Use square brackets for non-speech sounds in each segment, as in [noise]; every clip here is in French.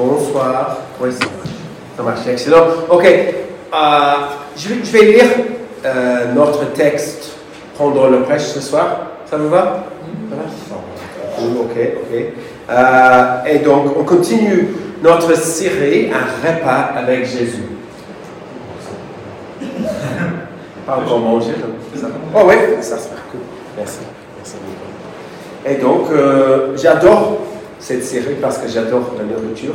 Bonsoir. Oui, ça marche. Ça marche, excellent. Ok, euh, je, vais, lire euh, notre texte pendant le prêche ce soir. Ça vous va? Voilà. Ok, ok. Euh, et donc, on continue notre série Un repas avec Jésus. [laughs] Pas encore mangé, ça Oh oui, ça sera cool. Merci. Merci. Et donc, j'adore cette série parce que j'adore la nourriture.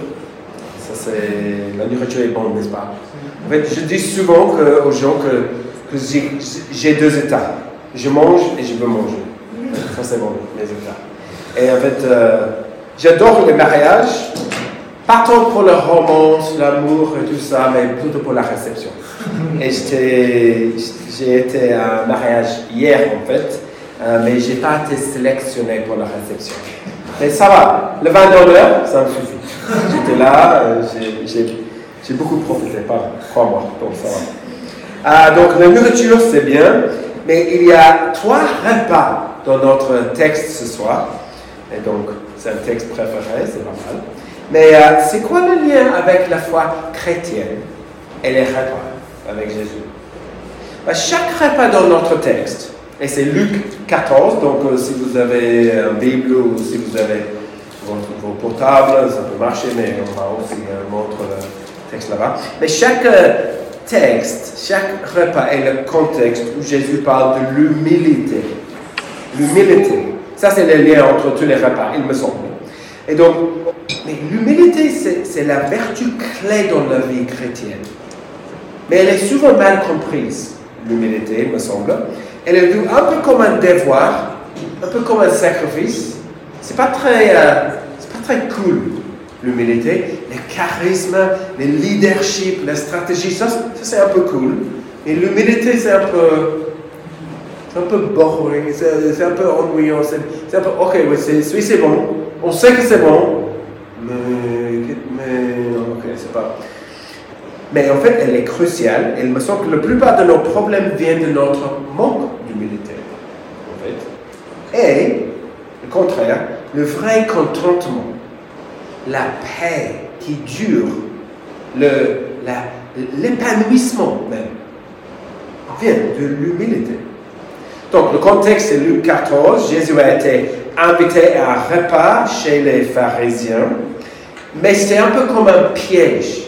Ça, c'est... La nourriture est bonne, n'est-ce pas? En fait, je dis souvent aux gens que, j'ai, deux états. Je mange et je veux manger. Ça, c'est bon, les états. Et en fait, euh, j'adore le mariage, pas tant pour la romance, l'amour et tout ça, mais plutôt pour la réception. Et j'étais- j'ai été à un mariage hier, en fait, euh, mais j'ai pas été sélectionné pour la réception. Mais ça va, le vin d'honneur, ça me suffit. [laughs] J'étais là, euh, j'ai- beaucoup profité, pas crois-moi, donc ça va. Ah, donc la nourriture, c'est bien, mais il y a trois repas dans notre texte ce soir. Et donc, c'est un texte préféré, c'est normal. Mais euh, c'est quoi le lien avec la foi chrétienne et les repas avec Jésus? Ben, Chaque repas dans notre texte, et c'est Luc 14, donc euh, si vous avez un Bible ou si vous avez votre, vos portables, ça peut marcher, mais on va aussi euh, montrer le texte là-bas. Mais chaque euh, texte, chaque repas est le contexte où Jésus parle de l'humilité. L'humilité. Ça, c'est le lien entre tous les repas, il me semble. Et donc, mais l'humilité, c'est c'est la vertu clé dans la vie chrétienne. Mais elle est souvent mal comprise, l'humilité, il me semble. Elle est un peu comme un devoir, un peu comme un sacrifice. C'est pas très, euh, pas très cool, l'humilité. Le charisme, le leadership, la stratégie, ça, ça, c'est un peu cool. Et l'humilité, c'est un peu, c'est un peu boring, c'est un peu ennuyant. C'est un peu, ok, oui, c'est bon. On sait que c'est bon, mais, mais ok, c'est pas. Mais en fait, elle est cruciale. Il me semble que la plupart de nos problèmes viennent de notre manque d'humilité. En fait. Et, le contraire, le vrai contentement, la paix qui dure, l'épanouissement même, vient de l'humilité. Donc, le contexte, c'est Luc 14. Jésus a été invité à un repas chez les pharisiens, mais c'était un peu comme un piège.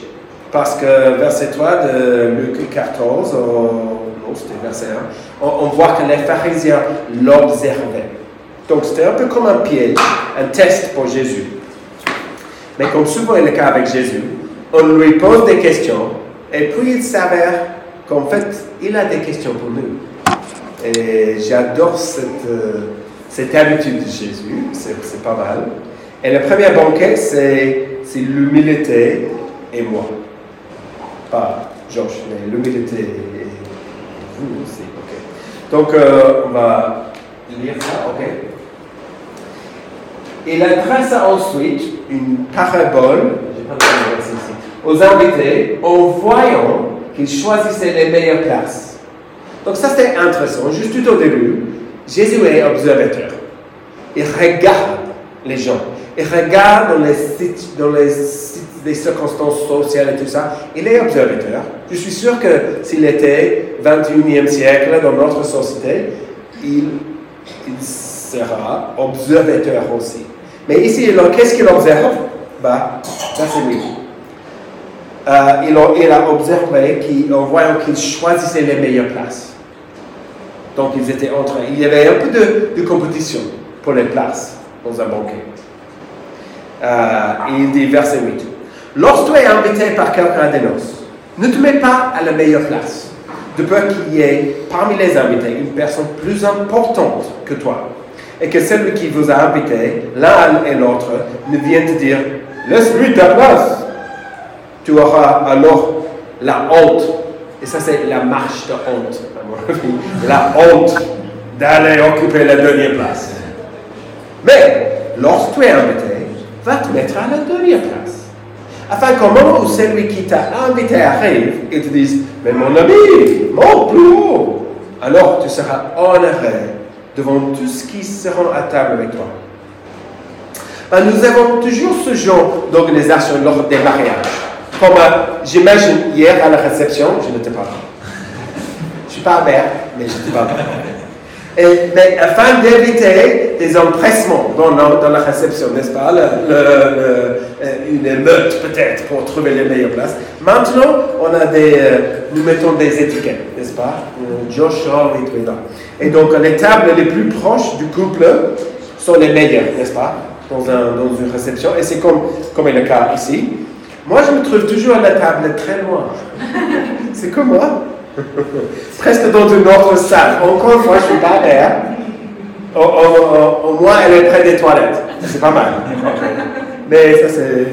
Parce que verset 3 de Luc 14, oh, non, c'était verset 1, on, on voit que les pharisiens l'observaient. Donc, c'était un peu comme un piège, un test pour Jésus. Mais comme souvent est le cas avec Jésus, on lui pose des questions et puis il s'avère qu'en fait, il a des questions pour nous. Et j'adore cette, euh, cette habitude de Jésus, c'est pas mal. Et le premier banquet, c'est l'humilité et moi. Pas Georges, mais l'humilité et vous aussi. ok. Donc, euh, on va lire ça, ok il adresse ensuite une parabole aux invités en voyant qu'ils choisissaient les meilleures places. Donc ça c'était intéressant. Juste tout au début, Jésus est observateur. Il regarde les gens. Il regarde dans les, dans les, les circonstances sociales et tout ça. Il est observateur. Je suis sûr que s'il était 21e siècle dans notre société, il, sera observateur aussi. Mais ici, qu'est-ce qu'il observe? Bah, Ça, c'est lui. Euh, il, a, observé qu'en voyant qu'ils choisissaient les meilleures places. Donc, ils étaient en train. Il y avait un peu de, compétition pour les places dans un banquet. Euh, il dit, verset 8. Lorsque tu es invité par quelqu'un des noces, ne te mets pas à la meilleure place, de peur qu'il y ait parmi les invités une personne plus importante que toi, et que celui qui vous a invité, l'un et l'autre, ne vienne te dire Laisse-lui ta place. Tu auras alors la honte, et ça c'est la marche de honte, à la honte d'aller occuper la dernière place. Mais lorsque tu es invité, va te mettre à la dernière place. Afin qu'au moment où celui qui t'a invité arrive, il te dise Mais mon ami, monte plus haut. Alors tu seras honoré devant tous qui seront à table avec toi. Ben, nous avons toujours ce genre d'organisation lors des mariages. Comme euh, j'imagine hier à la réception, je n'étais pas là. Je ne suis pas mère, mais je n'étais pas là. Et, mais afin d'éviter des empressements dans, la réception, n'est-ce pas? Euh, Une émeute peut-être pour trouver les meilleures places. Maintenant, on a des, euh, nous mettons des étiquettes, n'est-ce pas? Joshua et Et donc les tables les plus proches du couple sont les meilleures, n'est-ce pas? Dans, un, dans, une réception. Et c'est comme, comme est le cas ici. Moi, je me trouve toujours à la table très loin. [laughs] C'est comme moi. [laughs] Presque dans une autre salle. Encore une fois, je suis pas là. Au, moins, elle est près des toilettes. C'est pas mal. [laughs] Mais ça, c'est.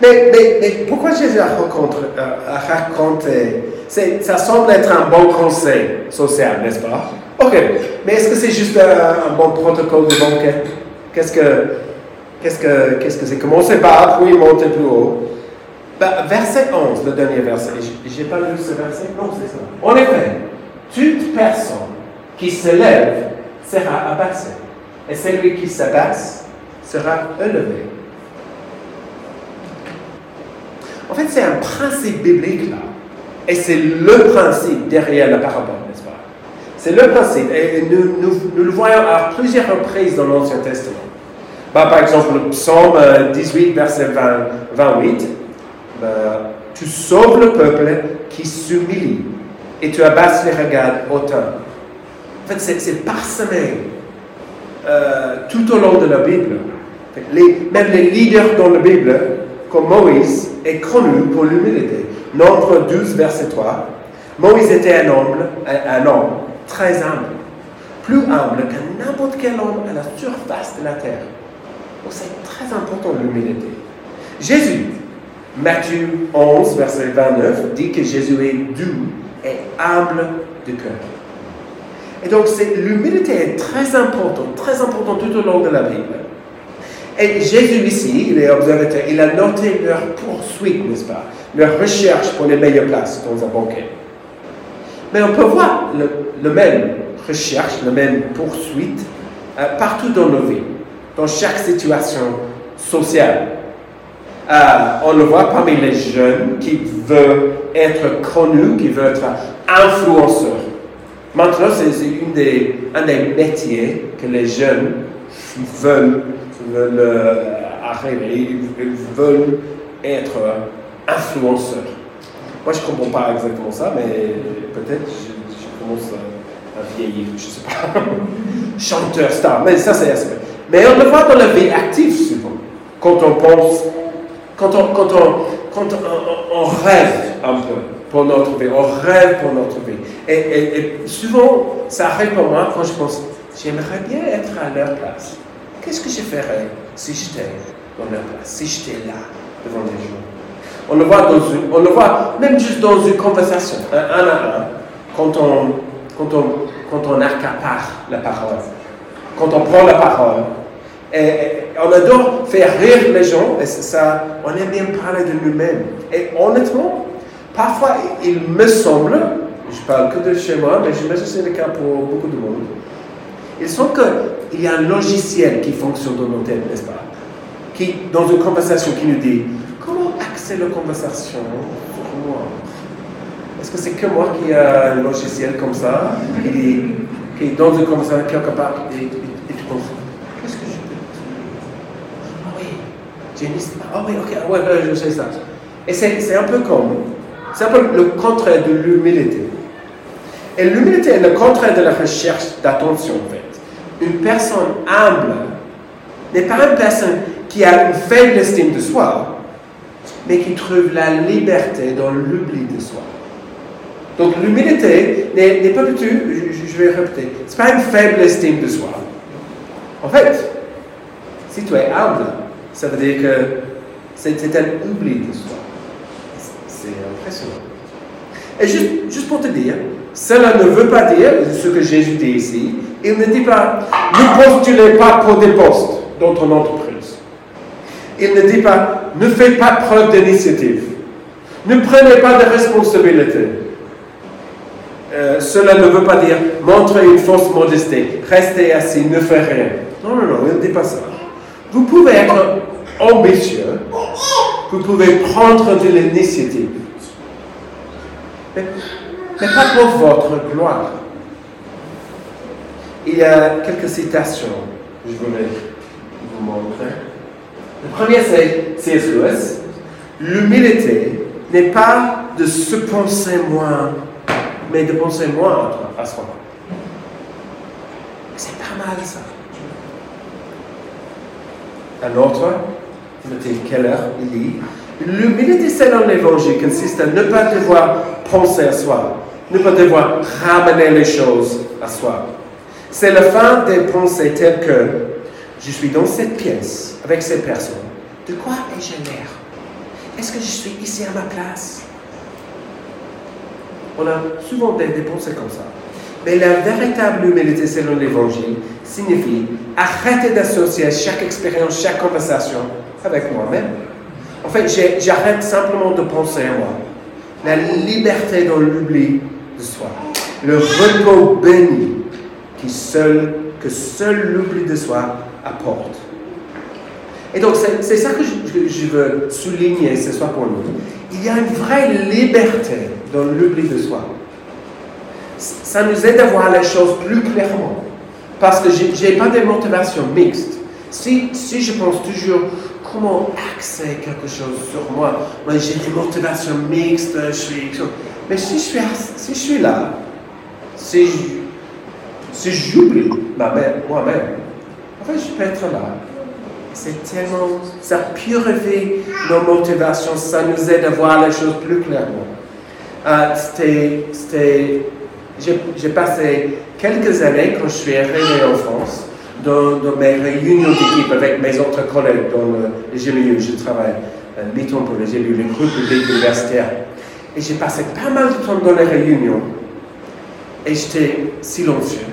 Mais, mais, mais, pourquoi Jésus a, euh, raconté? Ça semble être un bon conseil social, n'est-ce pas? Ok. Mais est-ce que c'est juste un, bon protocole de banquet? Qu'est-ce que qu'est-ce que qu'est-ce que c'est? Commencer bas, puis monter plus haut? Ben, verset 11, le dernier verset. J'ai pas lu ce verset Non, c'est ça. En effet, toute personne qui se lève sera abaissée, et celui qui s'abaisse sera élevé. En fait, c'est un principe biblique là. Et c'est le principe derrière la parabole, n'est-ce pas? C'est le principe. Et nous, le voyons à plusieurs reprises dans l'Ancien Testament. Bah, par exemple, le psaume 18, euh, verset 28. Euh, tu sauves le peuple qui s'humilie et tu abaisses les regards hautains. En fait, c'est parsemé euh, tout au long de la Bible. Même les leaders dans la Bible, comme Moïse, est connu pour l'humilité. Nombre 12, verset 3. Moïse était un homme, un homme très humble, plus humble que n'importe quel homme à la surface de la terre. Donc c'est très important l'humilité. Jésus, Matthieu 11, verset 29, dit que Jésus est doux et humble de cœur. Et donc, l'humilité est très importante, très importante tout au long de la Bible. Et Jésus ici, il est observateur, il a noté leur poursuite, n'est-ce pas? Leur recherche pour les meilleures places dans un banquet. Mais on peut voir le, même recherche, la même poursuite euh, partout dans nos vies, dans chaque situation sociale, euh, on le voit parmi les jeunes qui veulent être connus, qui veulent être influenceurs. Maintenant, c'est un des métiers que les jeunes veulent, euh, arriver, ils veulent être influenceurs. Moi, je ne comprends pas exactement ça, mais peut-être je, je commence à, vieillir, je ne sais pas. [laughs] Chanteur, star, mais ça, c'est Mais on le voit dans la vie active souvent. Quand on pense quand on, quand on, quand on, rêve un peu pour notre vie, on rêve pour notre vie. Et, souvent, ça arrive pour moi quand je pense, j'aimerais bien être à leur place. Qu'est-ce que je ferais si j'étais dans leur place, si j'étais là devant les gens? On le voit, dans une, on le voit même juste dans une conversation, un, à un, quand on, quand on, quand on accapare la parole, quand on prend la parole et, on adore faire rire les gens, ça, on aime bien parler de nous-mêmes. Et honnêtement, parfois, il me semble, je parle que de chez moi, mais j'imagine que c'est le cas pour beaucoup de monde, il semble qu'il y a un logiciel qui fonctionne dans nos têtes, n'est-ce pas? Qui, Dans une conversation qui nous dit comment axer la conversation pour moi? Est-ce que c'est que moi qui a un logiciel comme ça, qui, qui dans une conversation quelque part, et, et, tu Ah oui, ok, ouais, je sais ça. Et c'est un peu comme, c'est un peu le contraire de l'humilité. Et l'humilité est le contraire de la recherche d'attention, en fait. Une personne humble n'est pas une personne qui a une faible estime de soi, mais qui trouve la liberté dans l'oubli de soi. Donc l'humilité n'est pas du tout, je, je vais répéter, ce n'est pas une faible estime de soi. En fait, si tu es humble, ça veut dire que c'est un oubli de soi. Et juste, juste pour te dire, cela ne veut pas dire ce que Jésus dit ici. Il ne dit pas, ne postulez pas pour des postes dans ton entreprise. Il ne dit pas, ne faites pas preuve d'initiative. Ne prenez pas de responsabilité. Euh, cela ne veut pas dire montrer une fausse modestie, restez assis, ne faites rien. Non, non, non, il ne dit pas ça. Vous pouvez être ambitieux, vous pouvez prendre de l'initiative, mais, pas pour votre gloire. Il y a quelques citations que je voulais vous montrer. Le premier, c'est C.S. Lewis. L'humilité n'est pas de se penser moins, mais de penser moins à soi. C'est pas mal ça. Un autre, Timothy Keller, il dit L'humilité selon l'évangile consiste à ne pas devoir penser à soi, ne pas devoir ramener les choses à soi. C'est la fin des pensées telles que je suis dans cette pièce avec ces personnes. De quoi ai-je l'air Est-ce que je suis ici à ma place On a souvent des, des pensées comme ça. Mais la véritable humilité selon l'Évangile signifie arrêter d'associer chaque expérience, chaque conversation avec moi-même. En fait, j'arrête simplement de penser à moi. La liberté dans l'oubli de soi. Le repos béni que seul l'oubli de soi apporte. Et donc, c'est ça que je, veux souligner ce soir pour nous. Il y a une vraie liberté dans l'oubli de soi ça nous aide à voir les choses plus clairement. Parce que je n'ai pas de motivation mixte. Si, si je pense toujours comment axer quelque chose sur moi, moi j'ai des motivations mixtes, je suis... Mais si je suis, si je suis là, si si j'oublie moi-même, en fait, je peux être là. C'est tellement, ça purifie nos motivations, ça nous aide à voir les choses plus clairement. Euh, c'était j'ai passé quelques années, quand je suis arrivé en France, dans, mes réunions d'équipe avec mes autres collègues dans les GBU. Je travaille à Liton pour les GBU, les groupes publics universitaires. Et j'ai passé pas mal de temps dans les réunions. Et j'étais silencieux.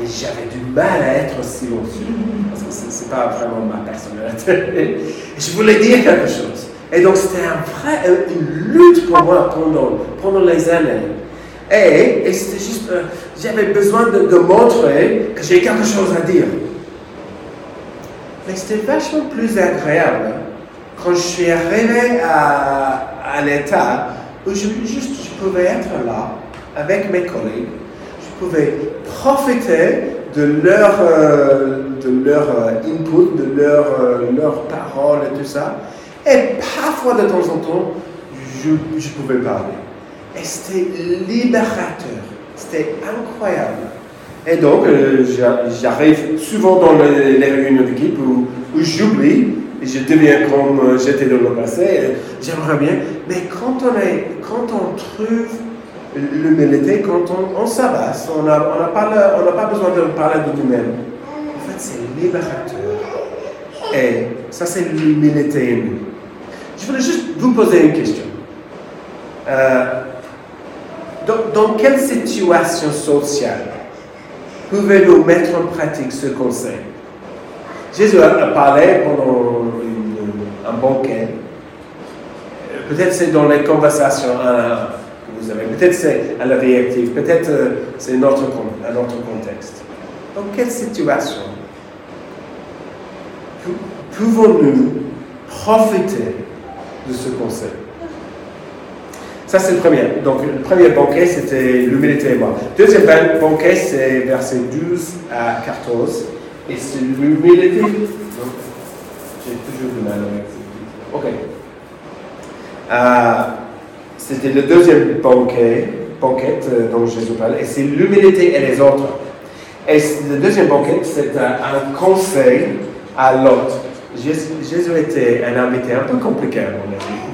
Mais j'avais du mal à être silencieux. Parce que ce n'est pas vraiment ma personnalité. Je voulais dire quelque chose. Et donc c'était un vrai, une lutte pour moi pendant, pendant les années. Et, c'était juste, euh, j'avais besoin de, montrer que j'ai quelque chose à dire. Mais c'était vachement plus agréable quand je suis arrivé à, à l'état où je, juste, je pouvais être là avec mes collègues. Je pouvais profiter de leur, euh, de leur euh, input, de leur, leurs paroles et tout ça. Et parfois, de temps en temps, je pouvais parler. Et c'était libérateur. C'était incroyable. Et donc, euh, j'arrive souvent dans les, réunions d'équipe où, j'oublie, et je deviens comme euh, j'étais dans le passé, j'aimerais bien. Mais quand on, trouve l'humilité, quand on, on on n'a pas besoin de parler de nous-mêmes. En fait, c'est libérateur. Et ça, c'est l'humilité. Je voulais juste vous poser une question. Euh, dans, quelle situation sociale pouvez-vous mettre en pratique ce conseil? Jésus a parlé pendant un banquet. Peut-être c'est dans les conversations que vous avez, peut-être c'est à la vie active, peut-être euh, c'est un autre contexte. Dans quelle situation pouvons-nous profiter de ce conseil? Ça, c'est le premier. Donc, le premier banquet, c'était l'humilité et moi. Deuxième banquet, c'est verset 12 à 14. Et c'est l'humilité. J'ai toujours du mal avec. OK. Euh, c'était le deuxième banquet, banquet euh, dont Jésus parle, et c'est l'humilité et les autres. Et le deuxième banquet, c'est un, conseil à l'autre. Jésus, Jésus était un invité un peu compliqué, à mon avis,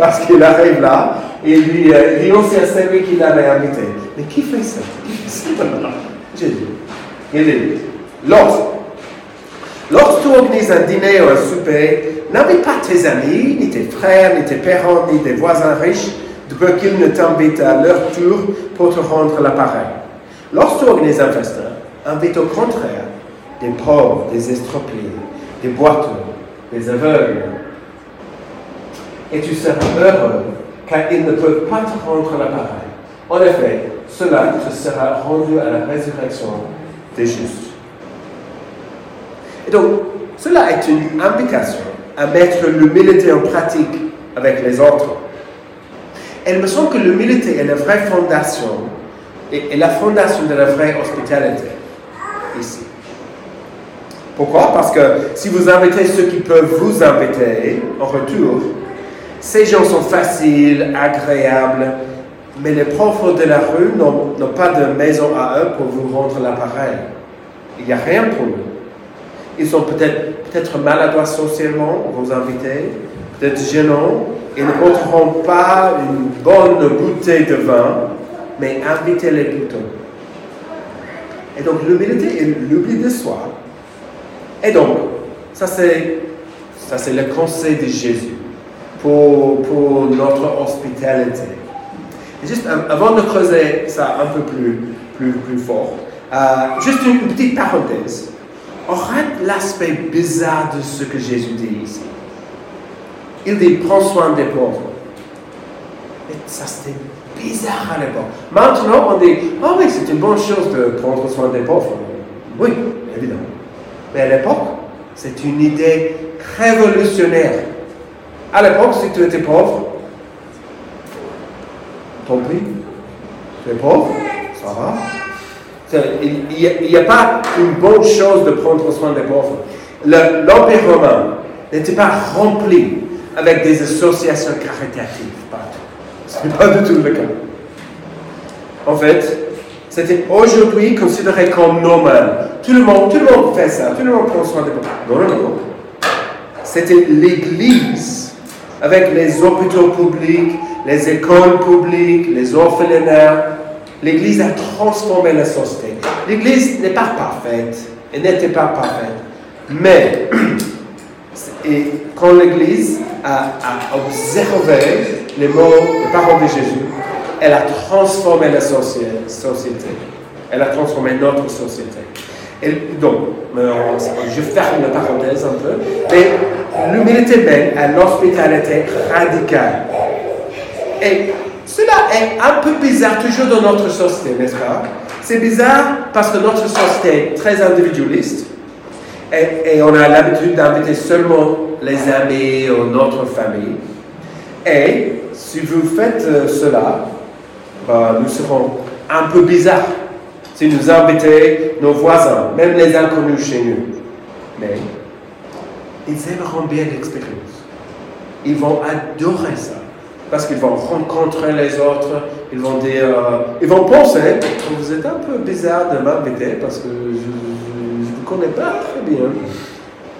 parce qu'il arrive là, et il dit, euh, dit aussi à celui qui l'avait invité. Mais qui fait ça? Jésus. Il dit, lorsque, lorsque tu organises un dîner ou un souper, n'invite pas tes amis, ni tes frères, ni tes parents, ni tes voisins riches, de peur qu'ils ne t'invitent à leur tour pour te rendre l'appareil. Lorsque tu organises un festin, invite au contraire des pauvres, des estropiés, des boiteux, des aveugles, et tu seras heureux car ils ne peuvent pas te rendre l'appareil. En effet, cela te sera rendu à la résurrection des justes. Et donc, cela est une invitation à mettre l'humilité en pratique avec les autres. Elle me semble que l'humilité est la vraie fondation et, la fondation de la vraie hospitalité ici. Pourquoi? Parce que si vous invitez ceux qui peuvent vous inviter en retour, ces gens sont faciles, agréables, mais les profs de la rue n'ont pas de maison à eux pour vous rendre l'appareil. Il n'y a rien pour eux. Ils sont peut-être peut-être maladroits socialement, vos invités, peut-être gênants, ils ne porteront pas une bonne bouteille de vin, mais invitez-les plutôt. Et donc l'humilité est l'oubli de soi. Et donc, ça c'est le conseil de Jésus pour, notre hospitalité. juste avant de creuser ça un peu plus, plus, plus fort, euh, juste une petite parenthèse. On rate l'aspect bizarre de ce que Jésus dit ici. Il dit prends soin des pauvres. Et ça c'était bizarre à l'époque. Maintenant on dit oh oui c'est une bonne chose de prendre soin des pauvres. Oui, évidemment. Mais à l'époque, c'est une idée révolutionnaire. À l'époque, si tu étais pauvre, tant pis, tu es pauvre, ça va. Il n'y a, pas une bonne chose de prendre soin des pauvres. L'Empire romain n'était pas rempli avec des associations caritatives Ce n'est pas du tout le cas. En fait, c'était aujourd'hui considéré comme normal. Tout le monde, tout le monde fait ça, tout le monde prend soin des pauvres. Non, non, non. C'était l'Église avec les hôpitaux publics, les écoles publiques, les orphelinats, L'Église a transformé la société. L'Église n'est pas parfaite. Elle n'était pas parfaite. Mais, [clears throat] quand l'Église a, observé les mots, les paroles de Jésus, elle a transformé la société. Elle a transformé notre société. Donc, je ferme la parenthèse un peu, mais l'humilité mène à l'hospitalité radicale. Et cela est un peu bizarre toujours dans notre société, n'est-ce pas? C'est bizarre parce que notre société est très individualiste et, on a l'habitude d'inviter seulement les amis ou notre famille. Et si vous faites euh, cela, bah, nous serons un peu bizarres si nous invitez nos voisins, même les inconnus chez nous. Mais ils aimeront bien l'expérience. Ils vont adorer ça parce qu'ils vont rencontrer les autres, ils vont dire, euh, ils vont penser, vous êtes un peu bizarre de m'inviter parce que je ne vous connais pas très bien.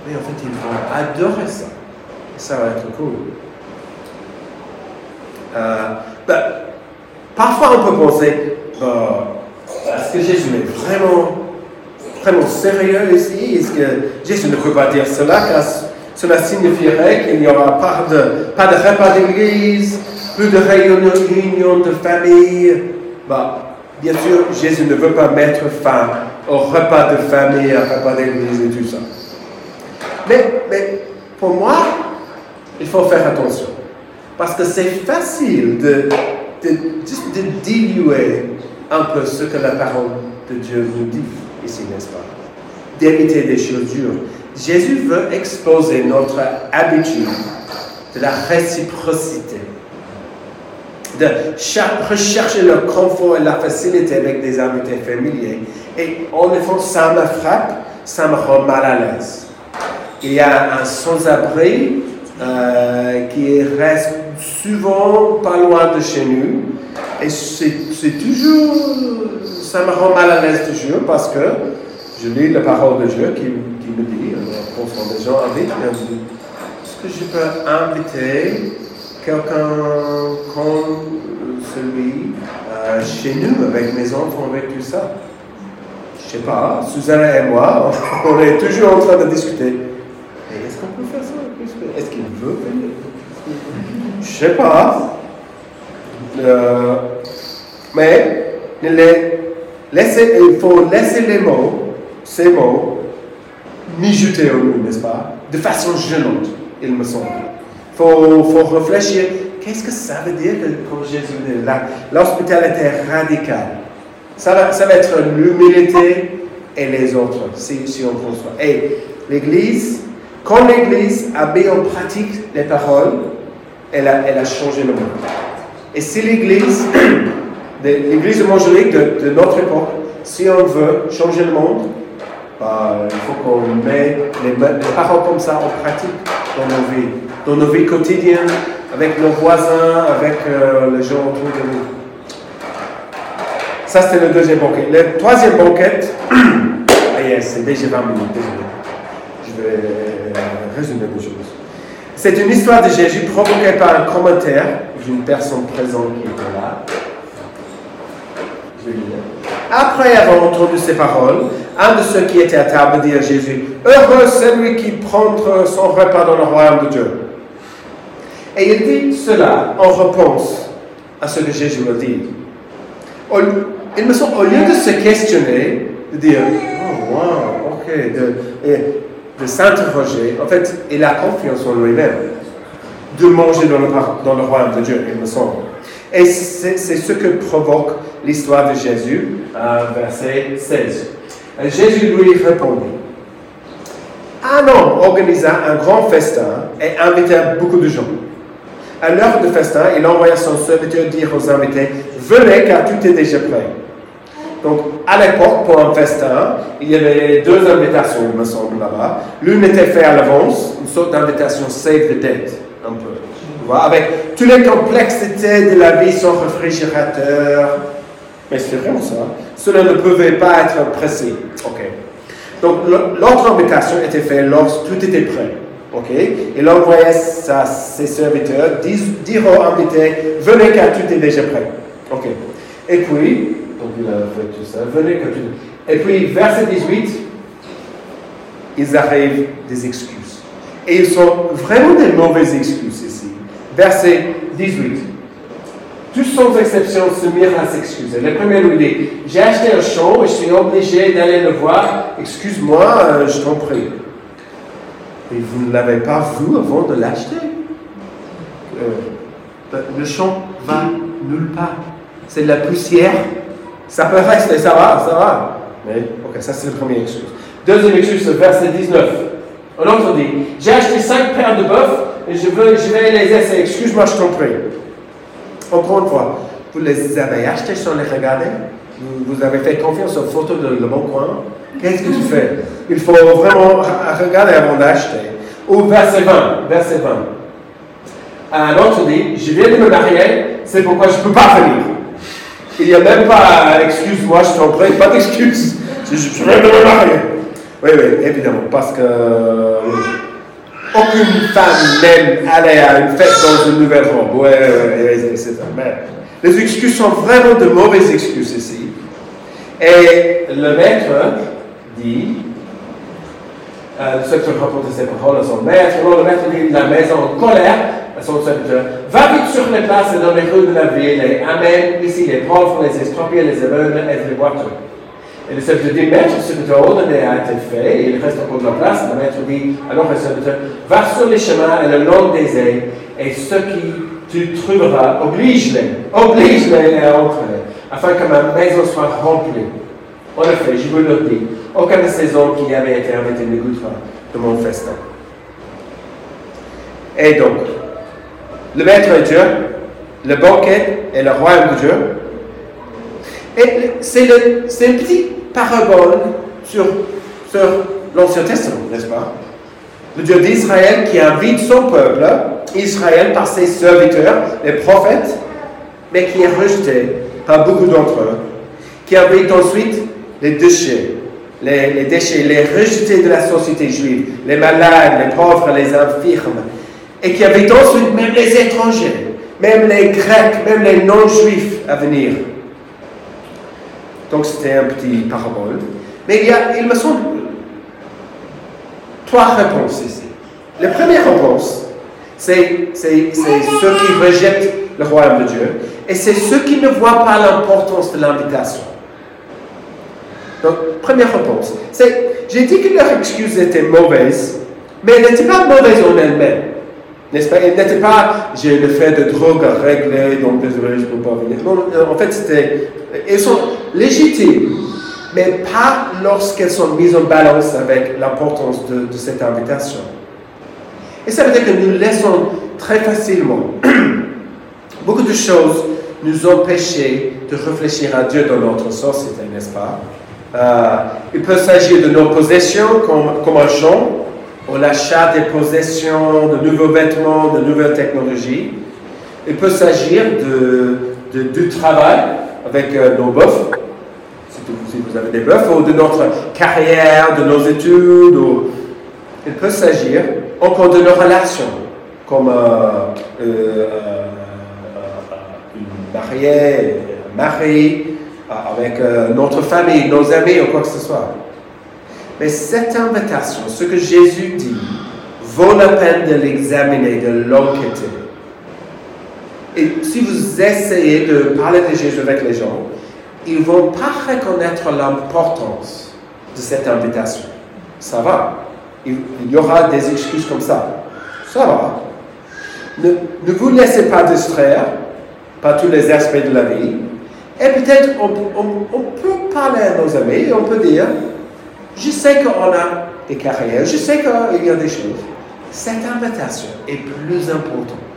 Mais en fait, ils vont adorer ça. ça va être cool. Euh, ben, parfois, on peut penser, euh, est-ce que Jésus est vraiment, vraiment sérieux ici Est-ce que Jésus ne peut pas dire cela car cela signifierait qu'il n'y aura pas de, pas de repas d'église, plus de réunions de famille. Bah, bien sûr, Jésus ne veut pas mettre fin au repas de famille, au repas d'église et tout ça. Mais, mais pour moi, il faut faire attention. Parce que c'est facile de, de, de diluer un peu ce que la parole de Dieu nous dit ici, n'est-ce pas? D'imiter des choses dures. Jésus veut exposer notre habitude de la réciprocité, de rechercher le confort et la facilité avec des invités familiers. Et en effet, ça me frappe, ça me rend mal à l'aise. Il y a un sans-abri euh, qui reste souvent pas loin de chez nous. Et c'est toujours, ça me rend mal à l'aise toujours parce que je lis la parole de Dieu qui, qui me dit, on des gens invitent, est-ce que je peux inviter quelqu'un comme celui euh, chez nous, avec mes enfants, avec tout ça? Je sais pas, Suzanne et moi, [laughs] on est toujours en train de discuter. est-ce qu'on peut faire ça Est-ce qu'il veut venir? Je sais pas. Euh, mais laissez, il faut laisser les mots ces mots mijoter en nous, n'est-ce pas? De façon gênante, il me semble. Il faut, faut, réfléchir, qu'est-ce que ça veut dire quand Jésus dit là? L'hospitalité radicale. Ça va, ça va être l'humilité et les autres, si, si on conçoit. Et l'Église Quand l'Église a mis en pratique les paroles, elle a, elle a changé le monde. Et si l'Église, [clears throat] l'Église évangélique de, de, notre époque, si on veut changer le monde, bah, il faut qu'on mette les, les, paroles comme ça en pratique dans nos vies, dans nos vies quotidiennes, avec nos voisins, avec euh, les gens autour de nous. Ça, c'était le deuxième banquet. Le troisième banquet, [coughs] c'est déjà 20 minutes, désolé. Je vais résumer les choses. C'est une histoire de Jésus provoquée par un commentaire d'une personne présente qui était là. Après avoir entendu ces paroles, un de ceux qui étaient à table dit à Jésus Heureux celui qui prend son repas dans le royaume de Dieu. Et il dit cela en réponse à ce que Jésus a dit. Il me semble, au lieu de se questionner, de dire Oh, wow, ok, de, s'interroger, en fait, il a confiance en lui-même, de manger dans le royaume de Dieu, il me semble. Et c'est ce que provoque l'histoire de Jésus, verset 16. Jésus lui répondit. Un homme organisa un grand festin et invita beaucoup de gens. À l'heure du festin, il envoya son serviteur dire aux invités Venez car tout est déjà prêt. Donc, à l'époque, pour un festin, il y avait deux invitations, il me semble, là-bas. L'une était faite à l'avance, une sorte d'invitation save the date, un peu. avec toutes les complexités de la vie sans réfrigérateur. Mais c'est vraiment ça. Cela ne pouvait pas être pressé. OK. Donc, l'autre invitation était faite lorsque tout était prêt. OK? Il envoyait sa, ses serviteurs dire aux invités Venez car tout est déjà prêt. OK. Et puis. Et puis, verset 18, ils arrivent des excuses. Et ils sont vraiment des mauvaises excuses ici. Verset 18. Tous sans exception se mirent à s'excuser. Le premier lui dit J'ai acheté un champ et je suis obligé d'aller le voir. Excuse-moi, euh, je t'en prie. Et vous ne l'avez pas vu avant de l'acheter? Euh, le champ va nulle part. C'est de la poussière ça peut rester, ça va, ça va. Mais, ok, ça c'est le premier excuse. Deuxième excuse, verset 19. Un autre dit J'ai acheté cinq paires de bœufs et je, veux, je vais les essayer. Excuse-moi, je t'en prie. Encore une fois, vous les avez achetés sans les regarder vous, avez fait confiance aux photos de Le Bon Coin Qu'est-ce que tu fais? Il faut vraiment regarder avant d'acheter. Ou verset 20. Verset 20. Un autre dit Je viens de me marier, c'est pourquoi je ne peux pas venir. Il n'y a même pas, excuse-moi, je t'en prie, pas d'excuse. Je, je viens de me marier. Oui, oui, évidemment, parce que aucune femme n'aime aller à une fête dans une nouvelle robe. Oui, oui, oui, c'est ça. Mais les excuses sont vraiment de mauvaises excuses ici. Et le maître dit, euh, ce qui rapporte ces paroles à son maître, le maître dit la maison en colère son serviteur, va vite sur les places et dans les rues de la ville et amène ici les pauvres, les estropiés, les aveugles et les boiteux. Et le serviteur dit, maître, ce que tu ordonné a été fait, et il reste encore de la place. Le maître dit, alors le serviteur, va sur les chemins et le long des ailes, et ceux qui tu trouveras, oblige-les, oblige-les à entrer, afin que ma maison soit remplie. En effet, je vous le dis, aucun de ces hommes qui avaient été invités ne goûtera de mon festin. Et donc, le maître est Dieu, le banquet est le royaume de Dieu. C'est une petite parabole sur, sur l'Ancien Testament, n'est-ce pas? Le Dieu d'Israël qui invite son peuple, Israël par ses serviteurs, les prophètes, mais qui est rejeté par beaucoup d'entre eux, qui invite ensuite les déchets, les, les, déchets, les rejetés de la société juive, les malades, les pauvres, les infirmes, et qui avait ensuite même les étrangers, même les Grecs, même les non-juifs à venir. Donc c'était un petit parabole. Mais il y a, il me semble, trois réponses ici. La première réponse, c'est ceux qui rejettent le royaume de Dieu et c'est ceux qui ne voient pas l'importance de l'invitation. Donc, première réponse, c'est, j'ai dit que leur excuse était mauvaise, mais elle n'était pas mauvaise en elle-même. N'est-ce pas? Il n'était pas, j'ai le fait de drogue à régler, donc désolé, je ne peux pas venir. Non, en fait, c'était. Elles sont légitimes, mais pas lorsqu'elles sont mises en balance avec l'importance de, cette invitation. Et ça veut dire que nous laissons très facilement [clears throat] beaucoup de choses nous empêcher de réfléchir à Dieu dans notre société, n'est-ce pas euh, Il peut s'agir de nos possessions comme, comme un champ, ou l'achat des possessions, de nouveaux vêtements, de nouvelles technologies. Il peut s'agir de, du travail avec euh, nos bœufs, si vous avez des bœufs, ou de notre carrière, de nos études. Ou... Il peut s'agir encore de nos relations, comme euh, euh, une mariée, un mari, avec notre famille, nos amis ou quoi que ce soit. Mais cette invitation, ce que Jésus dit, vaut la peine de l'examiner, de l'enquêter. Et si vous essayez de parler de Jésus avec les gens, ils ne vont pas reconnaître l'importance de cette invitation. Ça va. Il, y aura des excuses comme ça. Ça va. Ne, ne vous laissez pas distraire par tous les aspects de la vie. Et peut-être on, on, peut parler à nos amis et on peut dire, je sais qu'on a des carrières, je sais qu'il y a des choses. Cette invitation est plus importante.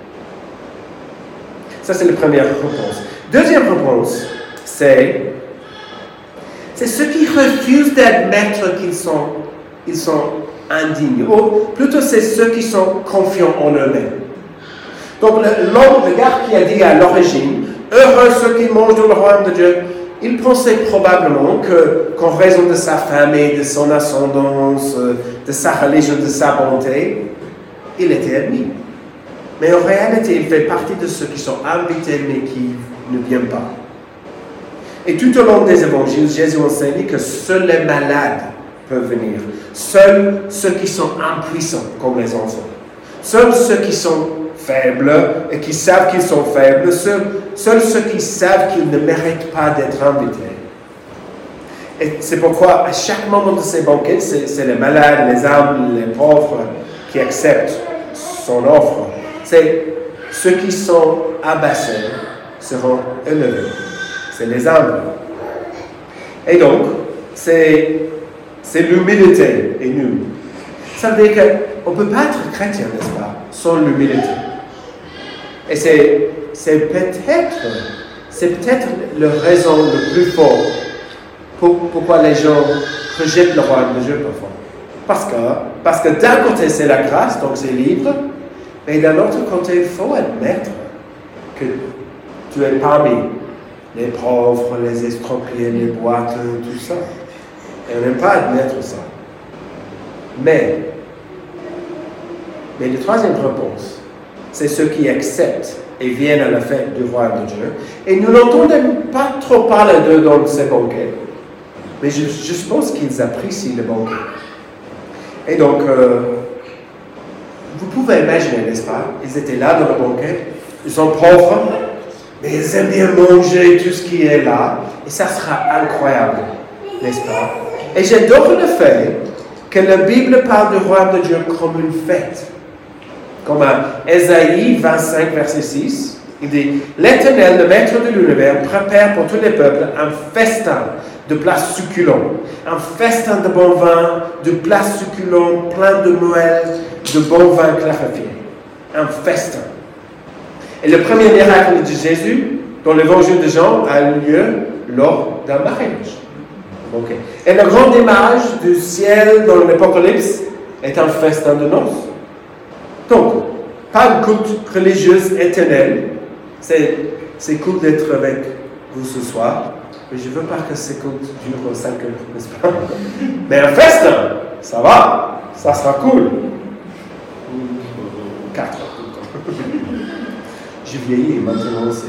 Ça, c'est la première réponse. Deuxième réponse, c'est c'est ceux qui refusent d'admettre qu'ils sont, ils sont indignes. Ou plutôt, c'est ceux qui sont confiants en eux-mêmes. Donc, l'homme, le gars qui a dit à l'origine, heureux ceux qui mangent dans le royaume de Dieu, il pensait probablement que, qu'en raison de sa famille, de son ascendance, de sa religion, de sa bonté, il était admis. Mais en réalité, il fait partie de ceux qui sont invités mais qui ne viennent pas. Et tout au long des évangiles, Jésus enseigne que seuls les malades peuvent venir. Seuls ceux qui sont impuissants, comme les enfants. Seuls ceux qui sont faibles et qui savent qu'ils sont faibles. Seuls, seuls ceux qui savent qu'ils ne méritent pas d'être invités. Et c'est pourquoi, à chaque moment de ces banquets, c'est les malades, les humbles, les pauvres qui acceptent son offre. C'est ceux qui sont abaissés seront élevés c'est les âmes. Et donc, c'est, c'est l'humilité et nous. Ça veut dire qu'on ne peut pas être chrétien, n'est-ce pas, sans l'humilité. Et c'est, c'est peut-être, c'est peut-être la raison le plus fort pour, pourquoi les gens rejettent le royaume de Dieu parfois. Parce que, parce que d'un côté, c'est la grâce, donc c'est libre, mais d'un autre côté, il faut admettre que tu es parmi les pauvres, les estropiés, les boîtes, tout ça. Et on n'aime pas admettre ça. Mais, mais la troisième réponse, c'est ceux qui acceptent et viennent à la fête du roi de Dieu. Et nous n'entendons pas trop parler d'eux dans ces banquets. Mais je, je pense qu'ils apprécient le banquet. Et donc, euh, vous pouvez imaginer, n'est-ce pas? Ils étaient là dans le banquet. Ils sont pauvres, mais ils aiment bien manger tout ce qui est là. Et ça sera incroyable, n'est-ce pas? Et j'adore le fait que la Bible parle du royaume de Dieu comme une fête. Comme à Ésaïe 25, verset 6, il dit L'Éternel, le maître de l'univers, prépare pour tous les peuples un festin de plats succulents, un festin de bon vin, de plats succulents, plein de Noël, de bon vin clarifié. Un festin. Et le premier miracle de Jésus dans l'évangile de Jean a eu lieu lors d'un mariage. Et le grand démarrage du ciel dans l'Apocalypse est un festin de noces. Donc, pas une culte religieuse éternelle. C'est cool d'être avec vous ce soir. Mais je ne veux pas que ces cultes durent 5 heures, n'est-ce pas? [laughs] Mais un festin, ça va, ça sera cool. 4 j'ai vieilli et maintenant c'est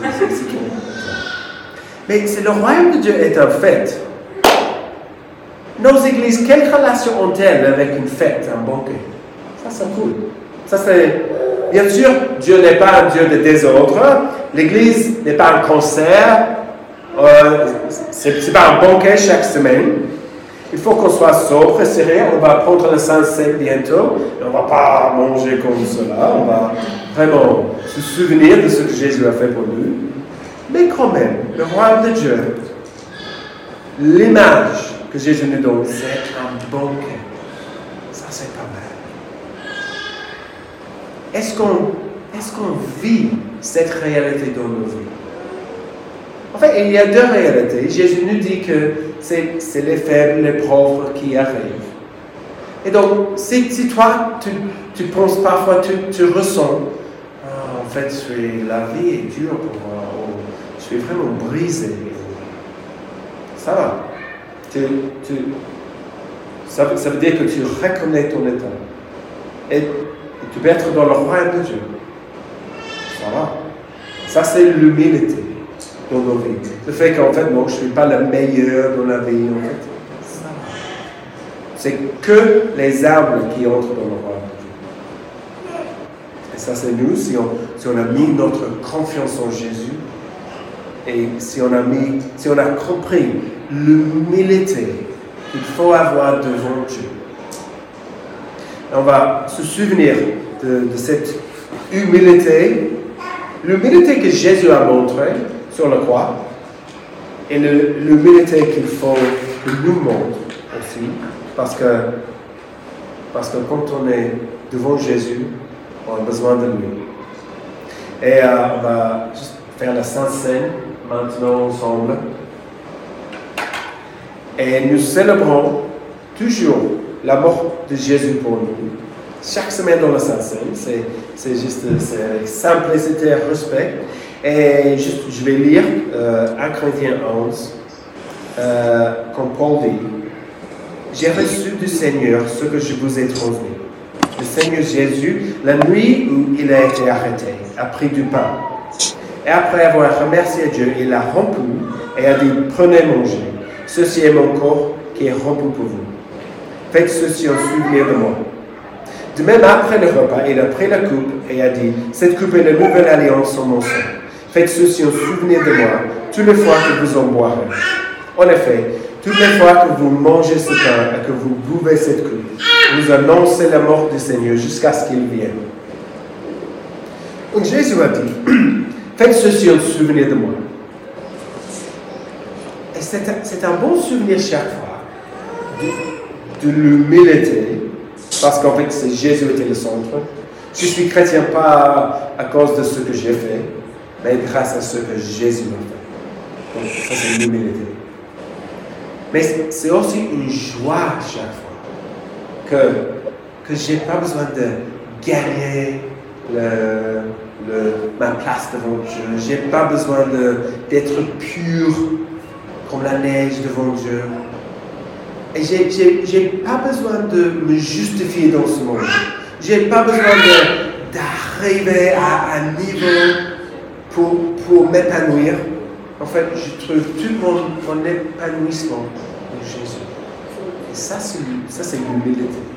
Mais c'est le royaume de Dieu est un fait. Nos églises, quelle relation ont-elles avec une fête, un banquet? Ça, c'est cool. Ça, c'est. Bien sûr, Dieu n'est pas un Dieu de désordre. L'église n'est pas un concert. Euh, ce n'est pas un banquet chaque semaine. Il faut qu'on soit sobre et sérieux. On va prendre le Saint-Seine bientôt. on ne va pas manger comme cela. On va vraiment se souvenir de ce que Jésus a fait pour nous. Mais quand même, le royaume de Dieu, l'image que Jésus nous donne, c'est un banquet. Ça, c'est pas mal. est-ce qu'on est qu'on vit cette réalité dans nos vies? En fait, il y a deux réalités. Jésus nous dit que c'est les faibles, les pauvres qui arrivent. Et donc, si, toi, tu, penses parfois, tu, ressens, ah, en fait, la vie est dure pour moi, je suis vraiment brisé. Ça va. ça, veut dire que tu reconnais ton état. Et, tu peux être dans le royaume de Dieu. Ça va. Ça, c'est l'humilité dans nos vies. Le fait qu'en fait, non, je ne suis pas le meilleur dans la vie, en fait. C'est que les arbres qui entrent dans le de Dieu. Et ça, c'est nous, si on, si on a mis notre confiance en Jésus, et si on a, mis, si on a compris l'humilité qu'il faut avoir devant Dieu, on va se souvenir de, cette humilité, l'humilité que Jésus a montrée sur la croix, et l'humilité qu'il faut que nous montre aussi, parce que, parce que quand on est devant Jésus, on a besoin de lui. Et euh, on va juste faire la Sainte Seine maintenant ensemble. Et nous célébrons toujours la mort de Jésus pour nous. Chaque semaine dans la Sainte Seine, c'est juste c'est simplicité et respect. Et je vais lire euh, 1 Corinthiens 11, euh, comme Paul dit J'ai reçu du Seigneur ce que je vous ai transmis. Le Seigneur Jésus, la nuit où il a été arrêté, a pris du pain. Et après avoir remercié Dieu, il l'a rompu et a dit Prenez, mangez. Ceci est mon corps qui est rompu pour vous. Faites ceci en souvenir de moi. De même, après le repas, il a pris la coupe et a dit Cette coupe est la nouvelle alliance en mon sang. Faites ceci en souvenir de moi toutes les fois que vous en boirez. En effet, toutes les fois que vous mangez ce pain et que vous buvez cette coupe, vous annoncez la mort du Seigneur jusqu'à ce qu'il vienne. Donc Jésus a dit [clears throat] Faites ceci en souvenir de moi. Et c'est un, bon souvenir chaque fois de, l'humilité, parce qu'en fait, c'est Jésus était le centre. Je suis chrétien pas à cause de ce que j'ai fait, mais grâce à ce que Jésus m'a fait. Donc, ça, c'est l'humilité. Mais c'est aussi une joie chaque fois que, que je n'ai pas besoin de gagner ma place devant Dieu. Je n'ai pas besoin d'être pur comme la neige devant Dieu. Et je n'ai pas besoin de me justifier dans ce monde. Je n'ai pas besoin d'arriver à un niveau pour, m'épanouir. En fait, je trouve tout mon, mon épanouissement en Jésus. Et ça, c'est l'humilité.